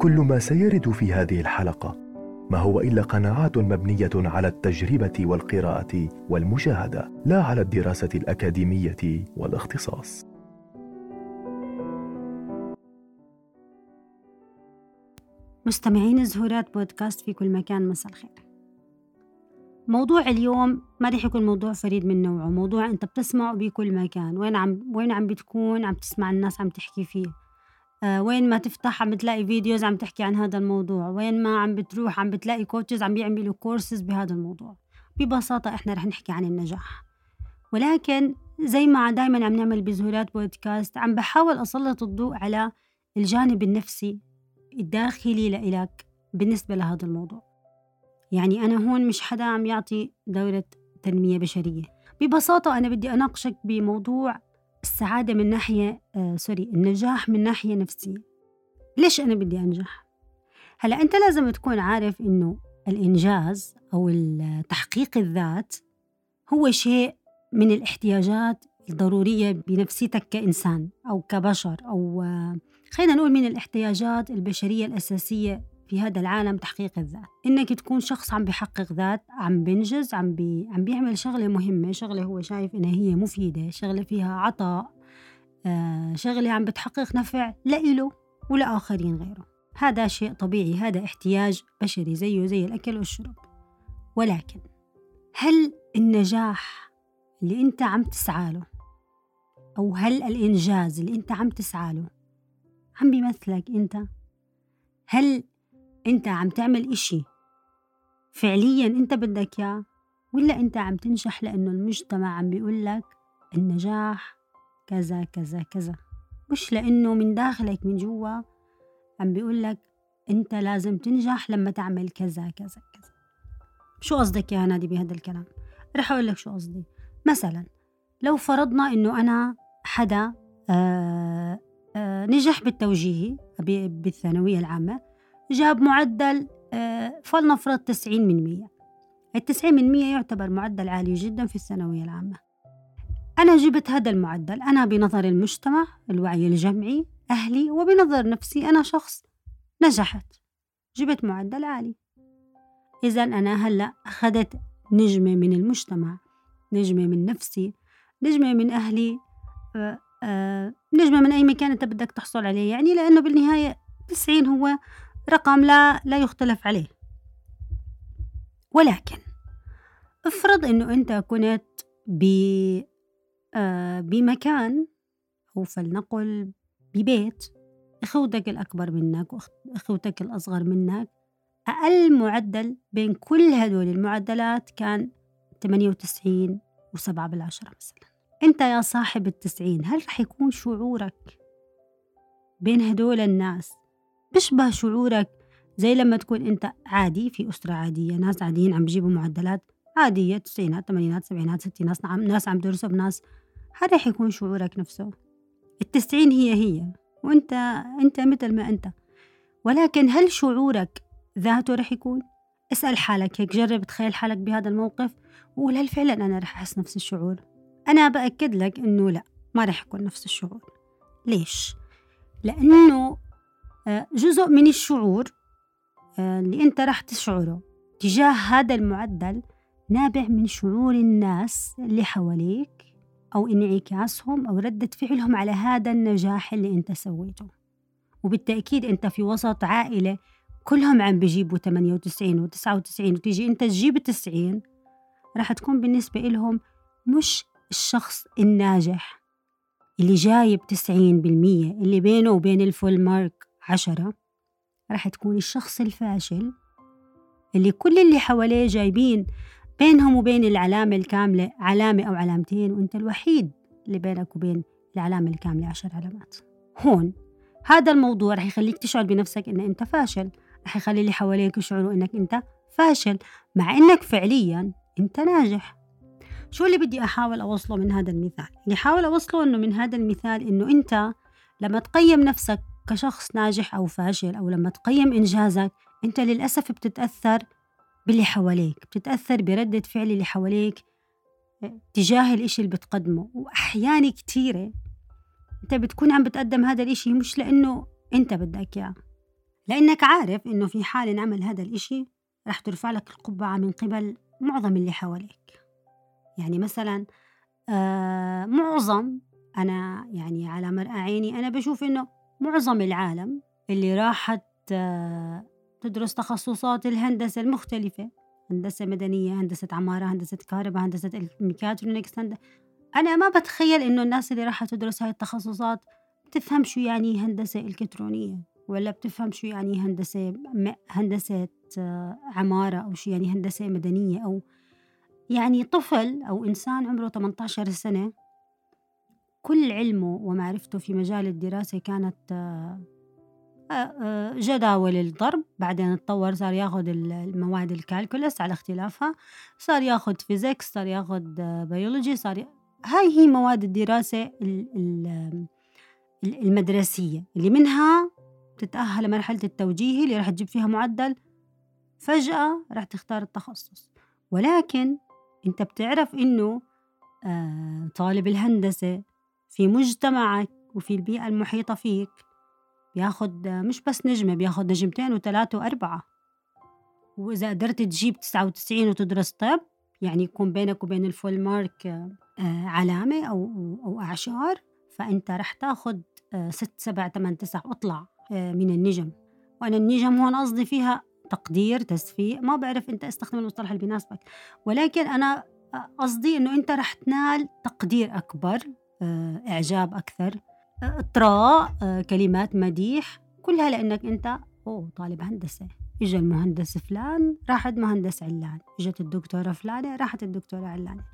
كل ما سيرد في هذه الحلقة. ما هو إلا قناعات مبنية على التجربة والقراءة والمشاهدة لا على الدراسة الأكاديمية والاختصاص. مستمعين زهورات بودكاست في كل مكان مساء الخير. موضوع اليوم ما رح يكون موضوع فريد من نوعه؟ موضوع أنت بتسمعه بكل مكان. وين عم وين عم بتكون؟ عم تسمع الناس عم تحكي فيه. آه وين ما تفتح عم بتلاقي videos عم تحكي عن هذا الموضوع. وين ما عم بتروح عم بتلاقي coaches عم بيعملوا كورسز بهذا الموضوع. ببساطة إحنا رح نحكي عن النجاح. ولكن زي ما دايما عم نعمل بزهورات بودكاست عم بحاول أسلط الضوء على الجانب النفسي الداخلي لإلك بالنسبة لهذا الموضوع. يعني أنا هون مش حدا عم يعطي دورة تنمية بشرية. ببساطة أنا بدي أناقشك بموضوع السعادة من ناحية آه sorry النجاح من ناحية نفسية ليش أنا بدي أنجح؟ هلأ أنت لازم تكون عارف إنه الإنجاز أو تحقيق الذات هو شيء من الاحتياجات الضرورية بنفسيتك كإنسان أو كبشر أو آه خلينا نقول من الاحتياجات البشرية الأساسية في هذا العالم تحقيق الذات. إنك تكون شخص عم بيحقق ذات عم بينجز عم, بي عم بيعمل شغلة مهمة شغلة هو شايف إنها هي مفيدة شغلة فيها عطاء آه شغلة عم بتحقق نفع لإله ولآخرين غيره. هذا شيء طبيعي هذا احتياج بشري زيه زي الأكل والشرب. ولكن هل النجاح اللي أنت عم تسعى له أو هل الإنجاز اللي أنت عم تسعى له عم بيمثلك أنت؟ هل أنت عم تعمل إشي. فعليا أنت بدك إياه ولا أنت عم تنجح لأنه المجتمع عم بيقول لك النجاح كذا كذا كذا. مش لأنه من داخلك من جوا عم بيقول لك أنت لازم تنجح لما تعمل كذا كذا كذا. شو قصدك يا نادي بهذا الكلام؟ رح أقول لك شو قصدي. مثلا لو فرضنا إنه أنا حدا آه آه نجح بالتوجيهي بالثانوية العامة جاب معدل آه فلنفرض تسعين من مية. التسعين من مية يعتبر معدل عالي جدا في الثانوية العامة. أنا جبت هذا المعدل أنا بنظر المجتمع الوعي الجمعي أهلي وبنظر نفسي أنا شخص نجحت. جبت معدل عالي. إذا أنا هلأ أخذت نجمة من المجتمع نجمة من نفسي نجمة من أهلي آه آه نجمة من أي مكان أنت بدك تحصل عليه. يعني لأنه بالنهاية تسعين هو رقم لا لا يختلف عليه. ولكن افرض إنه أنت كنت ب آه بمكان أو فلنقل ببيت أخوتك الأكبر منك واخوتك الأصغر منك أقل معدل بين كل هدول المعدلات كان 98 وسبعة بالعشرة مثلا. أنت يا صاحب التسعين هل رح يكون شعورك بين هدول الناس بيشبه شعورك زي لما تكون أنت عادي في أسرة عادية ناس عاديين عم بيجيبوا معدلات عادية تسعينات ثمانينات سبعينات ستينات ناس ناس عم تدرسوا بناس هذا يكون شعورك نفسه التسعين هي هي وأنت أنت مثل ما أنت ولكن هل شعورك ذاته رح يكون؟ اسأل حالك هيك جرب تخيل حالك بهذا الموقف وقول هل فعلا أنا رح أحس نفس الشعور؟ أنا بأكد لك إنه لا ما رح يكون نفس الشعور ليش؟ لأنه جزء من الشعور آه، اللي أنت راح تشعره تجاه هذا المعدل نابع من شعور الناس اللي حواليك أو انعكاسهم أو ردة فعلهم على هذا النجاح اللي أنت سويته. وبالتأكيد أنت في وسط عائلة كلهم عم بيجيبوا 98 و99 وتيجي أنت تجيب 90 راح تكون بالنسبة لهم مش الشخص الناجح اللي جايب 90% اللي بينه وبين الفول مارك عشرة راح تكون الشخص الفاشل اللي كل اللي حواليه جايبين بينهم وبين العلامة الكاملة علامة أو علامتين وأنت الوحيد اللي بينك وبين العلامة الكاملة عشر علامات. هون هذا الموضوع رح يخليك تشعر بنفسك إن أنت فاشل رح يخلي اللي حواليك يشعروا إنك أنت فاشل مع إنك فعليا أنت ناجح. شو اللي بدي أحاول أوصله من هذا المثال؟ اللي حاول أوصله إنه من هذا المثال إنه أنت لما تقيم نفسك كشخص ناجح أو فاشل أو لما تقيم إنجازك أنت للأسف بتتأثر باللي حواليك بتتأثر بردة فعل اللي حواليك تجاه الإشي اللي بتقدمه. وأحيان كتيرة أنت بتكون عم بتقدم هذا الإشي مش لأنه أنت بدك إياه. لأنك عارف إنه في حال انعمل هذا الإشي رح ترفع لك القبعة من قبل معظم اللي حواليك. يعني مثلا آه معظم أنا يعني على مرأى عيني أنا بشوف إنه معظم العالم اللي راحت آه تدرس تخصصات الهندسة المختلفة هندسة مدنية هندسة عمارة هندسة كهرباء هندسة ميكاترونكس أنا ما بتخيل إنه الناس اللي راحت تدرس هاي التخصصات بتفهم شو يعني هندسة إلكترونية ولا بتفهم شو يعني هندسة هندسة آه، عمارة أو شو يعني هندسة مدنية أو يعني طفل أو إنسان عمره 18 سنة كل علمه ومعرفته في مجال الدراسة كانت آه، آه، جداول الضرب. بعدين اتطور صار ياخد المواد ال calculus على اختلافها. صار ياخد physics صار ياخد بيولوجي صار ي... هاي هي مواد الدراسة المدرسية. اللي منها تتأهل لمرحلة التوجيهي اللي راح تجيب فيها معدل فجأة راح تختار التخصص. ولكن أنت بتعرف آه طالب الهندسة في مجتمعك وفي البيئة المحيطة فيك. بياخد مش بس نجمة بياخد نجمتين وثلاثة وأربعة. وإذا قدرت تجيب تسعة وتسعين وتدرس طب يعني يكون بينك وبين الفول مارك آه علامة أو أو أعشار فأنت رح تاخد آه ست سبع ثمان تسع اطلع آه من النجم. وأنا النجم هون قصدي فيها تقدير تسفيق. ما بعرف أنت أستخدم المصطلح اللي بيناسبك. ولكن أنا قصدي أنه أنت رح تنال تقدير أكبر. إعجاب أكثر. إطراء آه، كلمات مديح كلها لأنك أنت أوه طالب هندسة. إجا المهندس فلان راحت مهندس علان. إجت الدكتورة فلانة راحت الدكتورة علانة.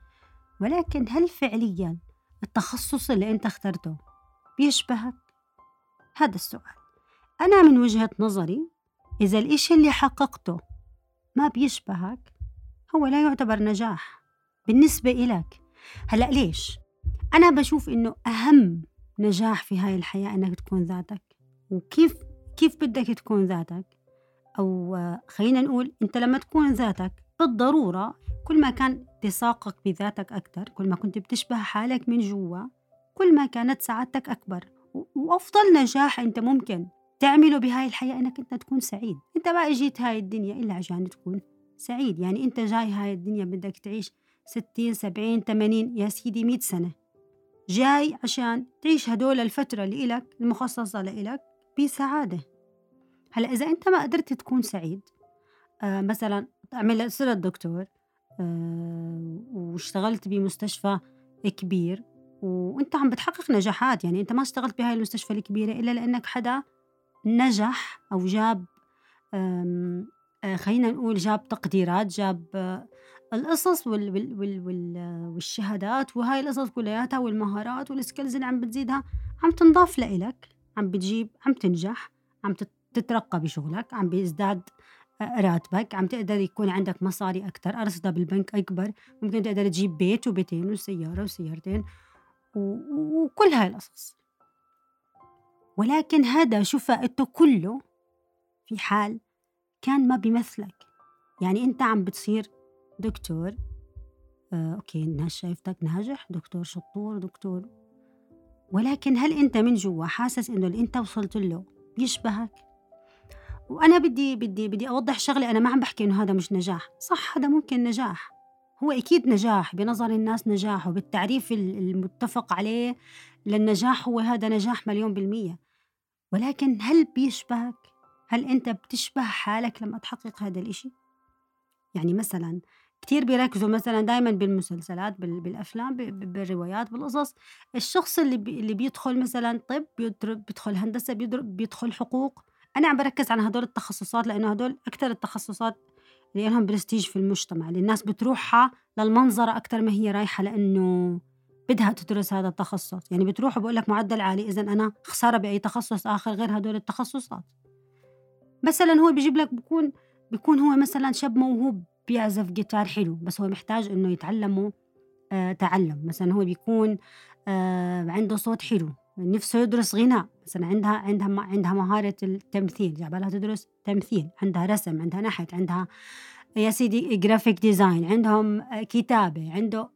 ولكن هل فعليا التخصص اللي أنت اخترته بيشبهك؟ هذا السؤال. أنا من وجهة نظري إذا الإشي اللي حققته ما بيشبهك هو لا يعتبر نجاح بالنسبة إلك. هلأ ليش؟ أنا بشوف إنه أهم نجاح في هاي الحياة إنك تكون ذاتك. وكيف كيف بدك تكون ذاتك؟ أو خلينا نقول أنت لما تكون ذاتك بالضرورة كل ما كان اتساقك بذاتك أكثر كل ما كنت بتشبه حالك من جوا كل ما كانت سعادتك أكبر. وأفضل نجاح أنت ممكن تعمله بهاي الحياة إنك أنت تكون سعيد. أنت ما إجيت هاي الدنيا إلا عشان تكون سعيد. يعني أنت جاي هاي الدنيا بدك تعيش ستين سبعين تمانين يا سيدي مئة سنة. جاي عشان تعيش هدول الفترة اللي إلك المخصصة لإلك بسعادة. هلأ إذا أنت ما قدرت تكون سعيد آه مثلا عمل صرت دكتور آه واشتغلت بمستشفى كبير وأنت عم بتحقق نجاحات. يعني أنت ما اشتغلت بهاي المستشفى الكبيرة إلا لأنك حدا نجح أو جاب آه خلينا نقول جاب تقديرات جاب آه القصص وال وال وال وال والشهادات وهاي القصص كلياتها والمهارات وال skills اللي عم بتزيدها عم تنضاف لإلك عم بتجيب عم تنجح عم تترقى بشغلك عم بيزداد آه، راتبك عم تقدر يكون عندك مصاري أكتر أرصدة بالبنك أكبر ممكن تقدر تجيب بيت وبيتين وسيارة وسيارتين وكل هاي القصص. ولكن هذا شو فائدته كله في حال كان ما بيمثلك. يعني أنت عم بتصير دكتور آه، أوكي الناس شايفتك ناجح دكتور شطور دكتور. ولكن هل أنت من جوا حاسس إنه اللي أنت وصلت له بيشبهك وأنا بدي بدي بدي أوضح شغلة أنا ما عم بحكي إنه هذا مش نجاح. صح هذا ممكن نجاح. هو أكيد نجاح بنظر الناس نجاح وبالتعريف المتفق عليه للنجاح هو هذا نجاح مليون بالمية. ولكن هل بيشبهك؟ هل أنت بتشبه حالك لما تحقق هذا الإشي؟ يعني مثلا كتير بيركزوا مثلا دائما بالمسلسلات بالأفلام بالروايات بالقصص. الشخص اللي بي اللي بيدخل مثلا طب بيدخل هندسة بيدخل حقوق. أنا عم بركز على هدول التخصصات لأنه هدول أكثر التخصصات اللي لهم برستيج في المجتمع اللي الناس بتروحها للمنظرة أكثر ما هي رايحة لأنه بدها تدرس هذا التخصص. يعني بتروح وبقول لك معدل عالي إذا أنا خسارة بأي تخصص آخر غير هدول التخصصات. مثلا هو بيجيب لك بكون بيكون هو مثلا شاب موهوب. بيعزف جيتار حلو بس هو محتاج إنه يتعلمه آه تعلم. مثلا هو بيكون آه عنده صوت حلو نفسه يدرس غناء. مثلا عندها عندها عندها مهارة التمثيل جابلها تدرس تمثيل عندها رسم عندها نحت عندها يا سيدي graphic design عندهم كتابة عنده.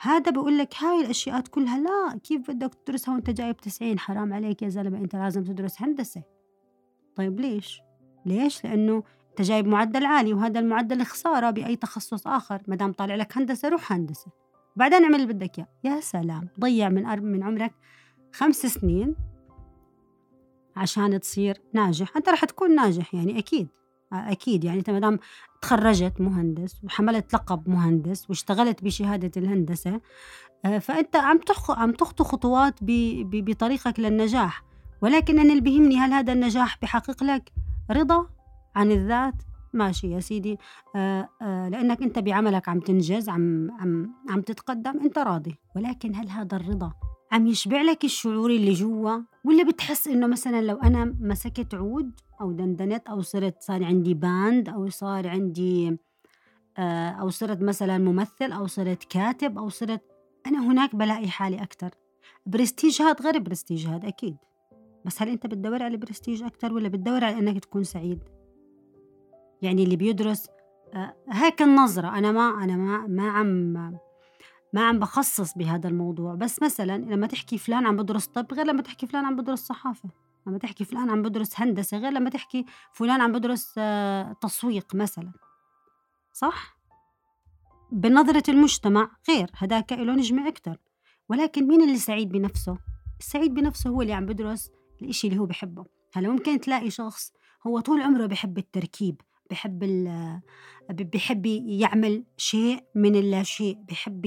هذا بقول لك هاي الأشياء كلها لا كيف بدك تدرسها وأنت جايب 90 حرام عليك يا زلمة أنت لازم تدرس هندسة. طيب ليش؟ ليش؟ لأنه أنت جايب معدل عالي وهذا المعدل خسارة بأي تخصص آخر. ما دام طالع لك هندسة روح هندسة. بعدين اعمل اللي بدك إياه. يا سلام. ضيع من من عمرك خمس سنين عشان تصير ناجح. أنت رح تكون ناجح يعني أكيد. أكيد. يعني أنت ما دام تخرجت مهندس وحملت لقب مهندس واشتغلت بشهادة الهندسة آه، فأنت عم عم تخطو خطوات بطريقك للنجاح. ولكن أنا اللي بيهمني هل هذا النجاح بحقق لك رضا؟ عن الذات. ماشي يا سيدي. آه آه لأنك أنت بعملك عم تنجز عم عم عم تتقدم أنت راضي. ولكن هل هذا الرضا عم يشبع لك الشعور اللي جوا؟ ولا بتحس إنه مثلا لو أنا مسكت عود أو دندنت أو صرت صار عندي band أو صار عندي آه أو صرت مثلا ممثل أو صرت كاتب أو صرت أنا هناك بلاقي حالي أكتر. برستيج هاد غير برستيج هاد أكيد. بس هل أنت بتدور على برستيج أكتر ولا بتدور على إنك تكون سعيد؟ يعني اللي بيدرس آه، هيك النظرة. أنا ما أنا ما ما عم ما عم بخصص بهذا الموضوع. بس مثلا لما تحكي فلان عم بدرس طب غير لما تحكي فلان عم بدرس صحافة. لما تحكي فلان عم بدرس هندسة غير لما تحكي فلان عم بدرس آه، تسويق مثلا. صح؟ بنظرة المجتمع غير. هداك له نجمة أكتر. ولكن مين اللي سعيد بنفسه؟ السعيد بنفسه هو اللي عم بدرس الإشي اللي هو بحبه. هلأ ممكن تلاقي شخص هو طول عمره بحب التركيب. بحب بحب يعمل شيء من اللا شيء بحب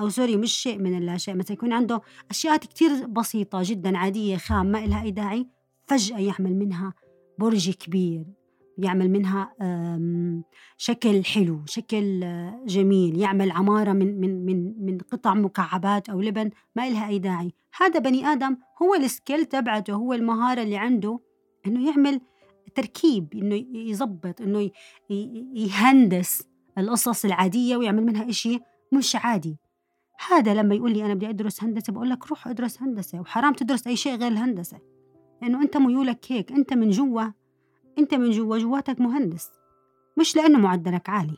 أو sorry مش شيء من اللا شيء مثلا يكون عنده أشياء كتير بسيطة جدا عادية خام ما إلها أي داعي فجأة يعمل منها برج كبير يعمل منها شكل حلو شكل جميل يعمل عمارة من من من من قطع مكعبات أو لبن ما إلها أي داعي. هذا بني آدم هو ال skill تبعته هو المهارة اللي عنده إنه يعمل تركيب إنه يظبط إنه يهندس القصص العادية ويعمل منها إشي مش عادي. هذا لما يقول لي أنا بدي أدرس هندسة بقول لك روح أدرس هندسة وحرام تدرس أي شيء غير الهندسة. لأنه أنت ميولك هيك أنت من جوا أنت من جوا جواتك مهندس. مش لأنه معدلك عالي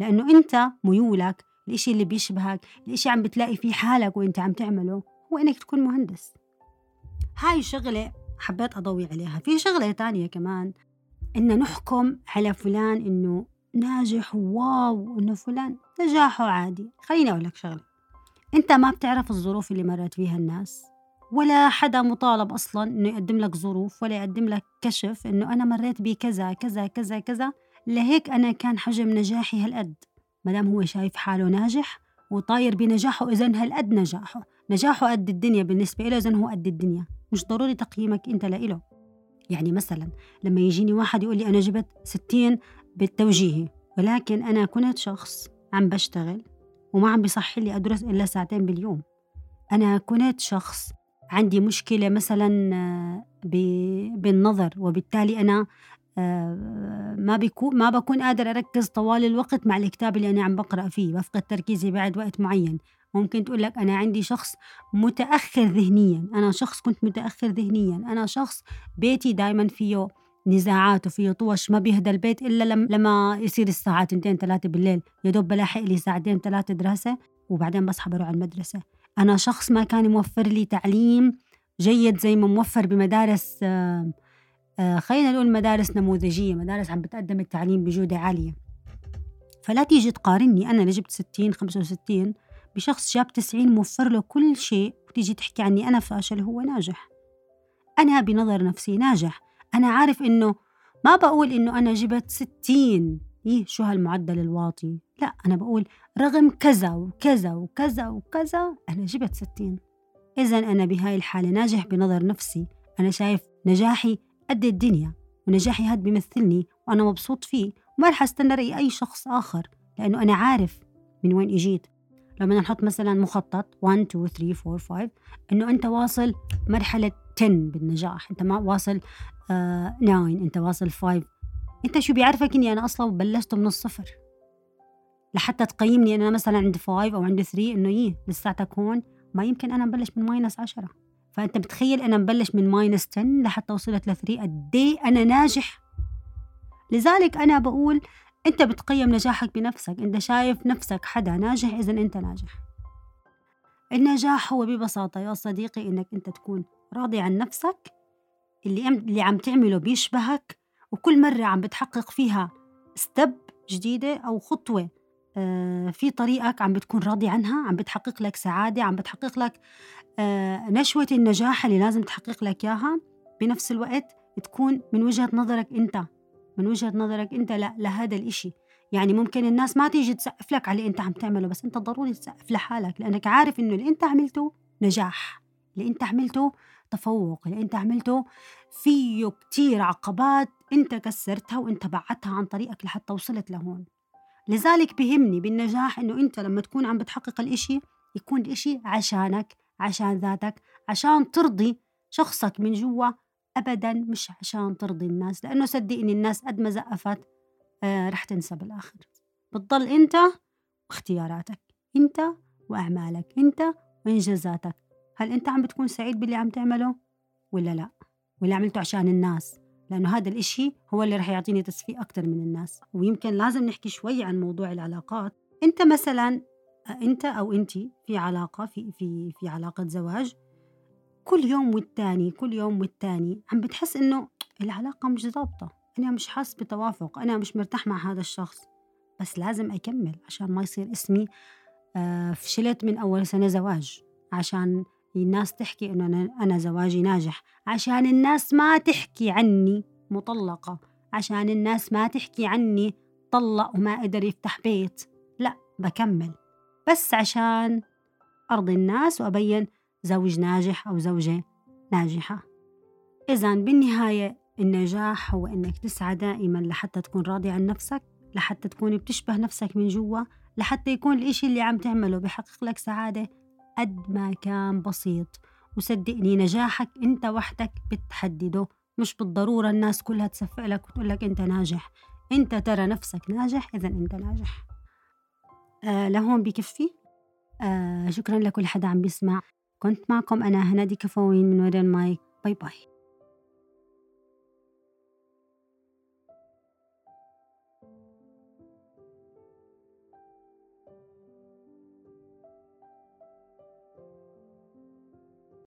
لأنه أنت ميولك الإشي اللي بيشبهك الإشي عم بتلاقي فيه حالك وأنت عم تعمله هو إنك تكون مهندس. هاي شغلة حبيت أضوي عليها. في شغلة تانية كمان إن نحكم على فلان إنه ناجح واو إنه فلان نجاحه عادي. خليني أقول لك شغلة. أنت ما بتعرف الظروف اللي مرت فيها الناس ولا حدا مطالب أصلا إنه يقدم لك ظروف ولا يقدم لك كشف إنه أنا مريت بكذا كذا كذا كذا لهيك أنا كان حجم نجاحي هالقد. مدام هو شايف حاله ناجح وطاير بنجاحه إذا هالقد نجاحه. نجاحه قد الدنيا بالنسبة له إذا هو قد الدنيا. مش ضروري تقييمك أنت لإله. يعني مثلا لما يجيني واحد يقول لي أنا جبت ستين بالتوجيهي ولكن أنا كنت شخص عم بشتغل وما عم بصحي لي أدرس إلا ساعتين باليوم. أنا كنت شخص عندي مشكلة مثلا بالنظر وبالتالي أنا آه، ما بيكون ما بكون قادر أركز طوال الوقت مع الكتاب اللي أنا عم بقرأ فيه بفقد تركيزي بعد وقت معين. ممكن تقول لك أنا عندي شخص متأخر ذهنيا أنا شخص كنت متأخر ذهنيا أنا شخص بيتي دايما فيه نزاعات وفيه طوش ما بيهدى البيت إلا لما يصير الساعة تنتين ثلاثة بالليل يا دوب بلاحق لي ساعتين ثلاثة دراسة وبعدين بصحى بروح على المدرسة. أنا شخص ما كان موفر لي تعليم جيد زي ما موفر بمدارس آه، آه، خلينا نقول مدارس نموذجية مدارس عم بتقدم التعليم بجودة عالية. فلا تيجي تقارني أنا اللي جبت 60 65 بشخص جاب 90 موفر له كل شيء وتيجي تحكي عني أنا فاشل وهو ناجح. أنا بنظر نفسي ناجح. أنا عارف إنه ما بقول إنه أنا جبت 60 إيه شو هالمعدل الواطي؟ لا أنا بقول رغم كذا وكذا وكذا وكذا أنا جبت 60 إذا أنا بهاي الحالة ناجح بنظر نفسي. أنا شايف نجاحي قد الدنيا ونجاحي هاد بيمثلني وأنا مبسوط فيه وما رح أستنى رأي أي شخص آخر لأنه أنا عارف من وين إجيت. لما نحط مثلا مخطط 1 2 3 4 5 إنه أنت واصل مرحلة 10 بالنجاح. أنت ما واصل 9 uh, أنت واصل 5 أنت شو بيعرفك إني أنا أصلا بلشت من الصفر؟ لحتى تقيمني أنا مثلا عندي 5 أو عندي 3 إنه إيه لساتك هون ما يمكن أنا مبلش من minus 10 فأنت بتخيل أنا مبلش من minus 10 لحتى وصلت ل 3 قد إيه أنا ناجح؟ لذلك أنا بقول أنت بتقيم نجاحك بنفسك. أنت شايف نفسك حدا ناجح إذا أنت ناجح. النجاح هو ببساطة يا صديقي إنك أنت تكون راضي عن نفسك اللي اللي عم تعمله بيشبهك وكل مرة عم بتحقق فيها step جديدة أو خطوة آه، في طريقك عم بتكون راضي عنها عم بتحقق لك سعادة عم بتحقق لك آه، نشوة النجاح اللي لازم تحقق لك إياها. بنفس الوقت تكون من وجهة نظرك أنت من وجهة نظرك أنت لا لهذا الإشي. يعني ممكن الناس ما تيجي تسقف لك على اللي أنت عم تعمله بس أنت ضروري تسقف لحالك لأنك عارف إنه اللي أنت عملته نجاح. اللي أنت عملته تفوق اللي أنت عملته فيه كتير عقبات أنت كسرتها وأنت بعتها عن طريقك لحتى وصلت لهون. لذلك بهمني بالنجاح إنه أنت لما تكون عم بتحقق الإشي يكون الإشي عشانك عشان ذاتك عشان ترضي شخصك من جوا أبدا مش عشان ترضي الناس لأنه صدقني الناس قد ما زقفت آه رح تنسى بالآخر. بتضل أنت واختياراتك أنت وأعمالك أنت وإنجازاتك هل أنت عم بتكون سعيد باللي عم تعمله؟ ولا لا؟ واللي عملته عشان الناس لأنه هذا الإشي هو اللي رح يعطيني تصفيق أكتر من الناس. ويمكن لازم نحكي شوي عن موضوع العلاقات. أنت مثلا أنت أو أنت في علاقة في في في علاقة زواج كل يوم والتاني كل يوم والتاني. عم بتحس إنه العلاقة مش ضابطة. أنا مش حاس بتوافق. أنا مش مرتاح مع هذا الشخص. بس لازم أكمل عشان ما يصير اسمي آه، فشلت من أول سنة زواج. عشان الناس تحكي إنه أنا, أنا زواجي ناجح. عشان الناس ما تحكي عني مطلقة. عشان الناس ما تحكي عني طلق وما قدر يفتح بيت. لا بكمل. بس عشان أرضي الناس وأبين زوج ناجح أو زوجة ناجحة. إذا بالنهاية النجاح هو إنك تسعى دائما لحتى تكون راضي عن نفسك لحتى تكون بتشبه نفسك من جوا لحتى يكون الإشي اللي عم تعمله بحقق لك سعادة قد ما كان بسيط. وصدقني نجاحك أنت وحدك بتحدده مش بالضرورة الناس كلها تسفق لك وتقول لك أنت ناجح. أنت ترى نفسك ناجح إذا أنت ناجح. آه لهون بكفي. آه شكرا لكل حدا عم بيسمع. كنت معكم أنا هنادي كفوين من ورا ال mic. bye bye.